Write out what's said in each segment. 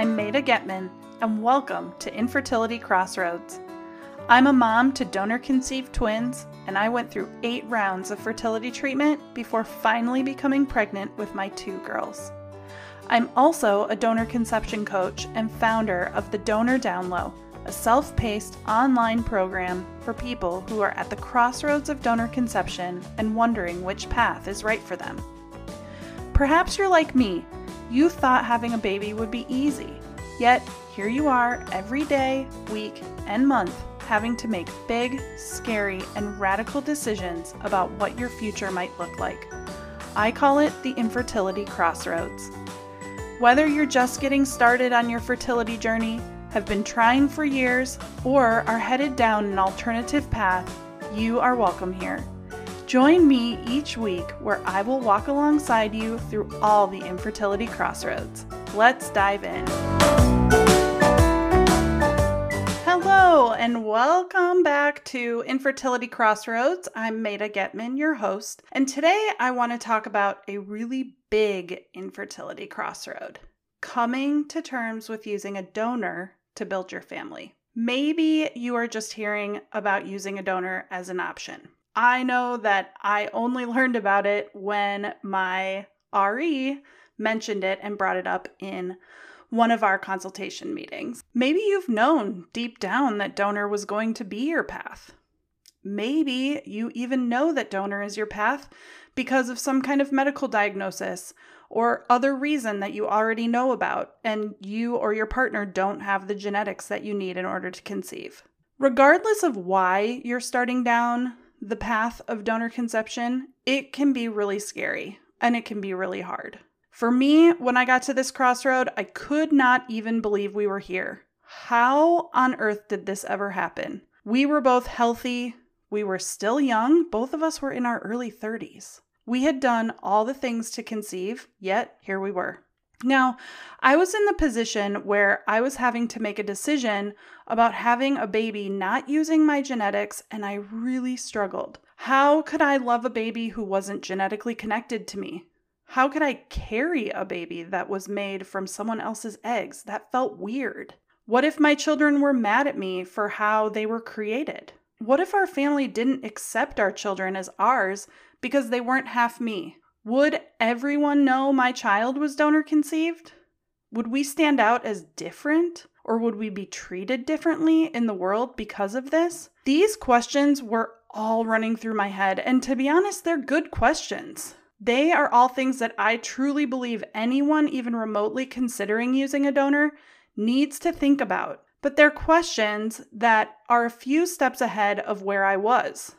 I'm Meta Getman, and welcome to Infertility Crossroads. I'm a mom to donor conceived twins, and I went through eight rounds of fertility treatment before finally becoming pregnant with my two girls. I'm also a donor conception coach and founder of the Donor Download, a self paced online program for people who are at the crossroads of donor conception and wondering which path is right for them. Perhaps you're like me. You thought having a baby would be easy. Yet, here you are every day, week, and month having to make big, scary, and radical decisions about what your future might look like. I call it the infertility crossroads. Whether you're just getting started on your fertility journey, have been trying for years, or are headed down an alternative path, you are welcome here. Join me each week where I will walk alongside you through all the infertility crossroads. Let's dive in. Hello, and welcome back to Infertility Crossroads. I'm Meta Getman, your host, and today I want to talk about a really big infertility crossroad coming to terms with using a donor to build your family. Maybe you are just hearing about using a donor as an option. I know that I only learned about it when my RE mentioned it and brought it up in one of our consultation meetings. Maybe you've known deep down that donor was going to be your path. Maybe you even know that donor is your path because of some kind of medical diagnosis or other reason that you already know about and you or your partner don't have the genetics that you need in order to conceive. Regardless of why you're starting down the path of donor conception, it can be really scary and it can be really hard. For me, when I got to this crossroad, I could not even believe we were here. How on earth did this ever happen? We were both healthy, we were still young, both of us were in our early 30s. We had done all the things to conceive, yet here we were. Now, I was in the position where I was having to make a decision about having a baby not using my genetics, and I really struggled. How could I love a baby who wasn't genetically connected to me? How could I carry a baby that was made from someone else's eggs? That felt weird. What if my children were mad at me for how they were created? What if our family didn't accept our children as ours because they weren't half me. Would everyone know my child was donor conceived? Would we stand out as different? Or would we be treated differently in the world because of this? These questions were all running through my head, and to be honest, they're good questions. They are all things that I truly believe anyone, even remotely considering using a donor, needs to think about. But they're questions that are a few steps ahead of where I was.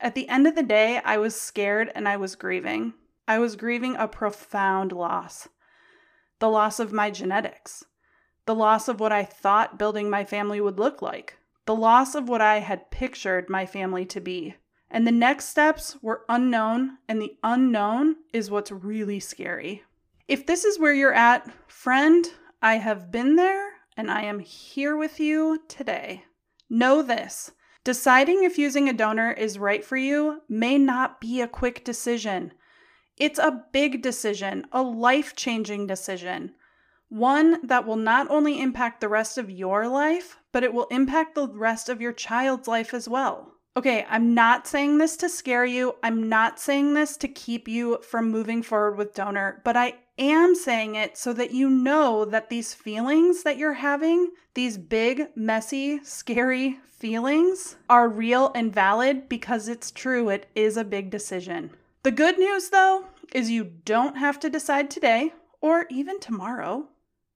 At the end of the day, I was scared and I was grieving. I was grieving a profound loss the loss of my genetics, the loss of what I thought building my family would look like, the loss of what I had pictured my family to be. And the next steps were unknown, and the unknown is what's really scary. If this is where you're at, friend, I have been there and I am here with you today. Know this Deciding if using a donor is right for you may not be a quick decision. It's a big decision, a life changing decision. One that will not only impact the rest of your life, but it will impact the rest of your child's life as well. Okay, I'm not saying this to scare you. I'm not saying this to keep you from moving forward with donor, but I am saying it so that you know that these feelings that you're having, these big, messy, scary feelings, are real and valid because it's true. It is a big decision. The good news, though, is you don't have to decide today or even tomorrow.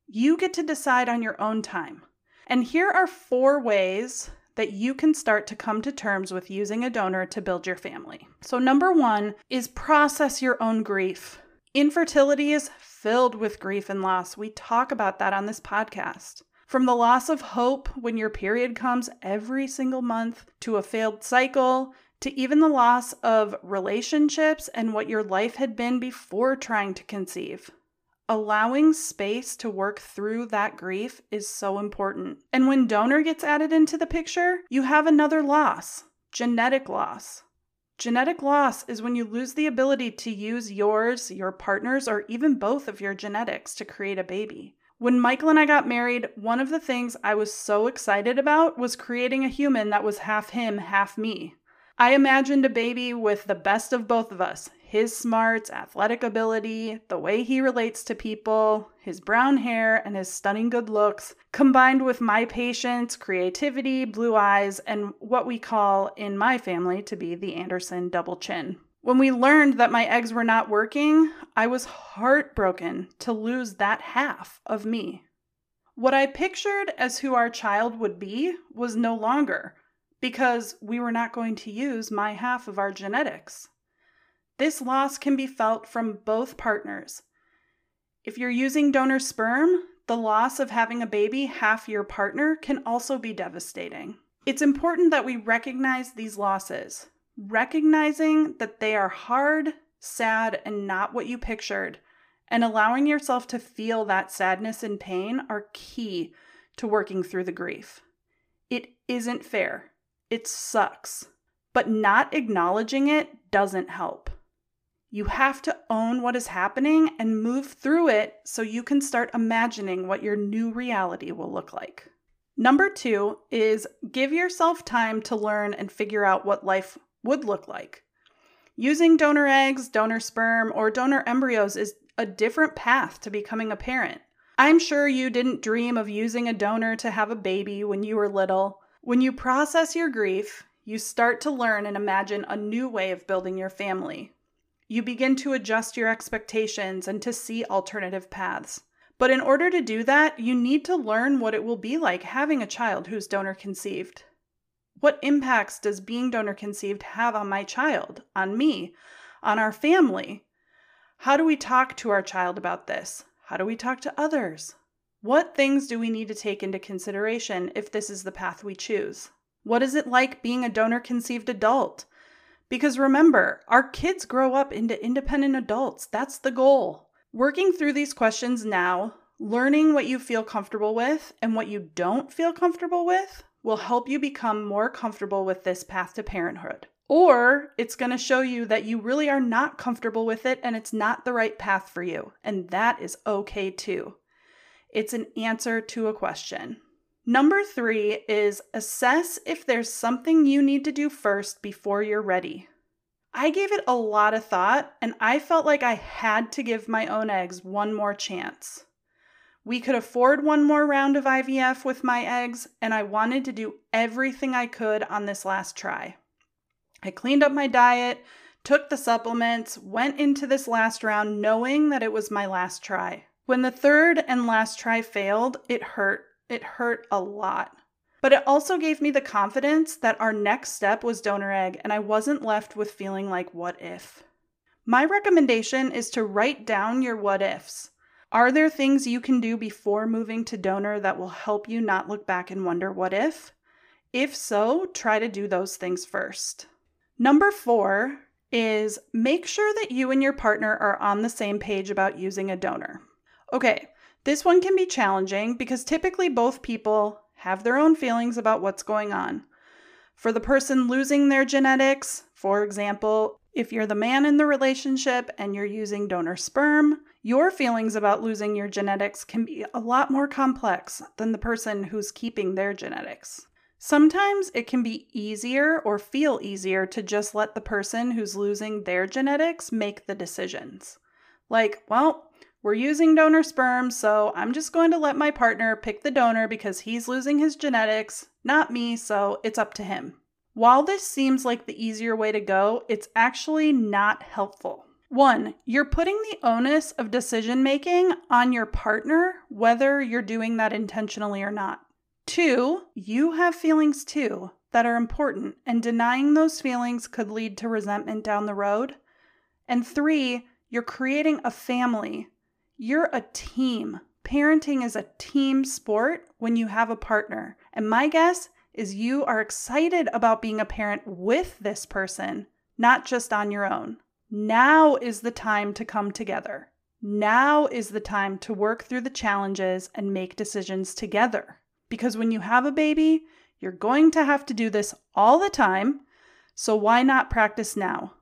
You get to decide on your own time. And here are four ways that you can start to come to terms with using a donor to build your family. So, number one is process your own grief. Infertility is filled with grief and loss. We talk about that on this podcast. From the loss of hope when your period comes every single month, to a failed cycle, to even the loss of relationships and what your life had been before trying to conceive. Allowing space to work through that grief is so important. And when donor gets added into the picture, you have another loss genetic loss. Genetic loss is when you lose the ability to use yours, your partner's, or even both of your genetics to create a baby. When Michael and I got married, one of the things I was so excited about was creating a human that was half him, half me. I imagined a baby with the best of both of us his smarts, athletic ability, the way he relates to people, his brown hair, and his stunning good looks, combined with my patience, creativity, blue eyes, and what we call in my family to be the Anderson double chin. When we learned that my eggs were not working, I was heartbroken to lose that half of me. What I pictured as who our child would be was no longer, because we were not going to use my half of our genetics. This loss can be felt from both partners. If you're using donor sperm, the loss of having a baby half your partner can also be devastating. It's important that we recognize these losses recognizing that they are hard, sad, and not what you pictured, and allowing yourself to feel that sadness and pain are key to working through the grief. It isn't fair. It sucks. But not acknowledging it doesn't help. You have to own what is happening and move through it so you can start imagining what your new reality will look like. Number two is give yourself time to learn and figure out what life would look like. Using donor eggs, donor sperm, or donor embryos is a different path to becoming a parent. I'm sure you didn't dream of using a donor to have a baby when you were little. When you process your grief, you start to learn and imagine a new way of building your family. You begin to adjust your expectations and to see alternative paths. But in order to do that, you need to learn what it will be like having a child who's donor conceived. What impacts does being donor conceived have on my child, on me, on our family? How do we talk to our child about this? How do we talk to others? What things do we need to take into consideration if this is the path we choose? What is it like being a donor conceived adult? Because remember, our kids grow up into independent adults. That's the goal. Working through these questions now, learning what you feel comfortable with and what you don't feel comfortable with will help you become more comfortable with this path to parenthood. Or it's going to show you that you really are not comfortable with it and it's not the right path for you. And that is okay too. It's an answer to a question. Number three is assess if there's something you need to do first before you're ready. I gave it a lot of thought and I felt like I had to give my own eggs one more chance. We could afford one more round of IVF with my eggs, and I wanted to do everything I could on this last try. I cleaned up my diet, took the supplements, went into this last round knowing that it was my last try. When the third and last try failed, it hurt. It hurt a lot. But it also gave me the confidence that our next step was donor egg, and I wasn't left with feeling like, what if? My recommendation is to write down your what ifs. Are there things you can do before moving to donor that will help you not look back and wonder what if? If so, try to do those things first. Number four is make sure that you and your partner are on the same page about using a donor. Okay, this one can be challenging because typically both people have their own feelings about what's going on. For the person losing their genetics, for example, if you're the man in the relationship and you're using donor sperm, your feelings about losing your genetics can be a lot more complex than the person who's keeping their genetics. Sometimes it can be easier or feel easier to just let the person who's losing their genetics make the decisions. Like, well, we're using donor sperm, so I'm just going to let my partner pick the donor because he's losing his genetics, not me, so it's up to him. While this seems like the easier way to go, it's actually not helpful. One, you're putting the onus of decision making on your partner, whether you're doing that intentionally or not. Two, you have feelings too that are important, and denying those feelings could lead to resentment down the road. And three, you're creating a family. You're a team. Parenting is a team sport when you have a partner. And my guess is you are excited about being a parent with this person, not just on your own. Now is the time to come together. Now is the time to work through the challenges and make decisions together. Because when you have a baby, you're going to have to do this all the time. So why not practice now?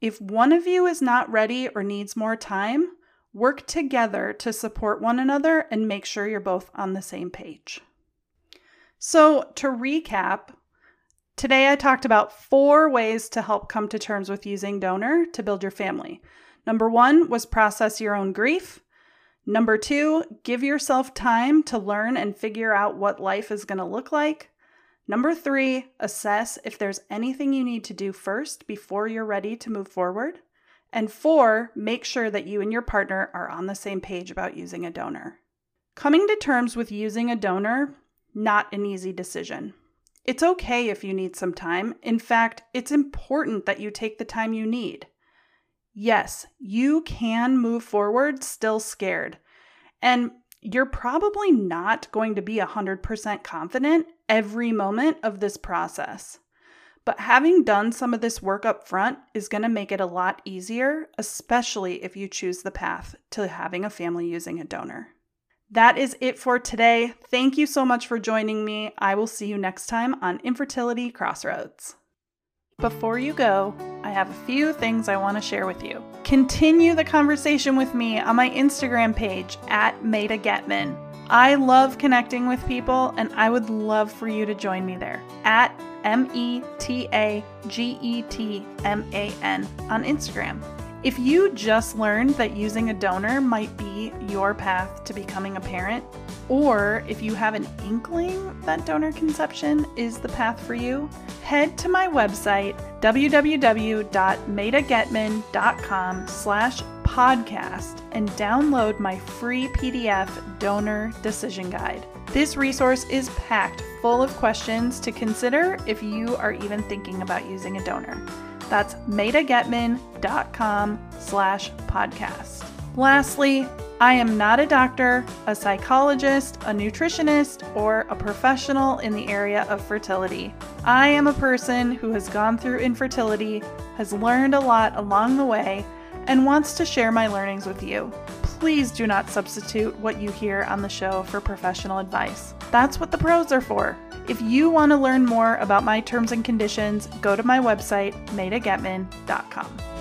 If one of you is not ready or needs more time, Work together to support one another and make sure you're both on the same page. So, to recap, today I talked about four ways to help come to terms with using donor to build your family. Number one was process your own grief. Number two, give yourself time to learn and figure out what life is going to look like. Number three, assess if there's anything you need to do first before you're ready to move forward. And four, make sure that you and your partner are on the same page about using a donor. Coming to terms with using a donor, not an easy decision. It's okay if you need some time. In fact, it's important that you take the time you need. Yes, you can move forward still scared. And you're probably not going to be 100% confident every moment of this process. But having done some of this work up front is going to make it a lot easier, especially if you choose the path to having a family using a donor. That is it for today. Thank you so much for joining me. I will see you next time on Infertility Crossroads. Before you go, I have a few things I want to share with you. Continue the conversation with me on my Instagram page at Meta Getman. I love connecting with people and I would love for you to join me there at M E T A G E T M A N on Instagram. If you just learned that using a donor might be your path to becoming a parent, or if you have an inkling that donor conception is the path for you, head to my website www.metagetman.com slash podcast and download my free PDF donor decision guide. This resource is packed full of questions to consider if you are even thinking about using a donor. That's metagetman.com slash podcast. Lastly, I am not a doctor, a psychologist, a nutritionist, or a professional in the area of fertility. I am a person who has gone through infertility, has learned a lot along the way, and wants to share my learnings with you. Please do not substitute what you hear on the show for professional advice. That's what the pros are for. If you want to learn more about my terms and conditions, go to my website, metagetman.com.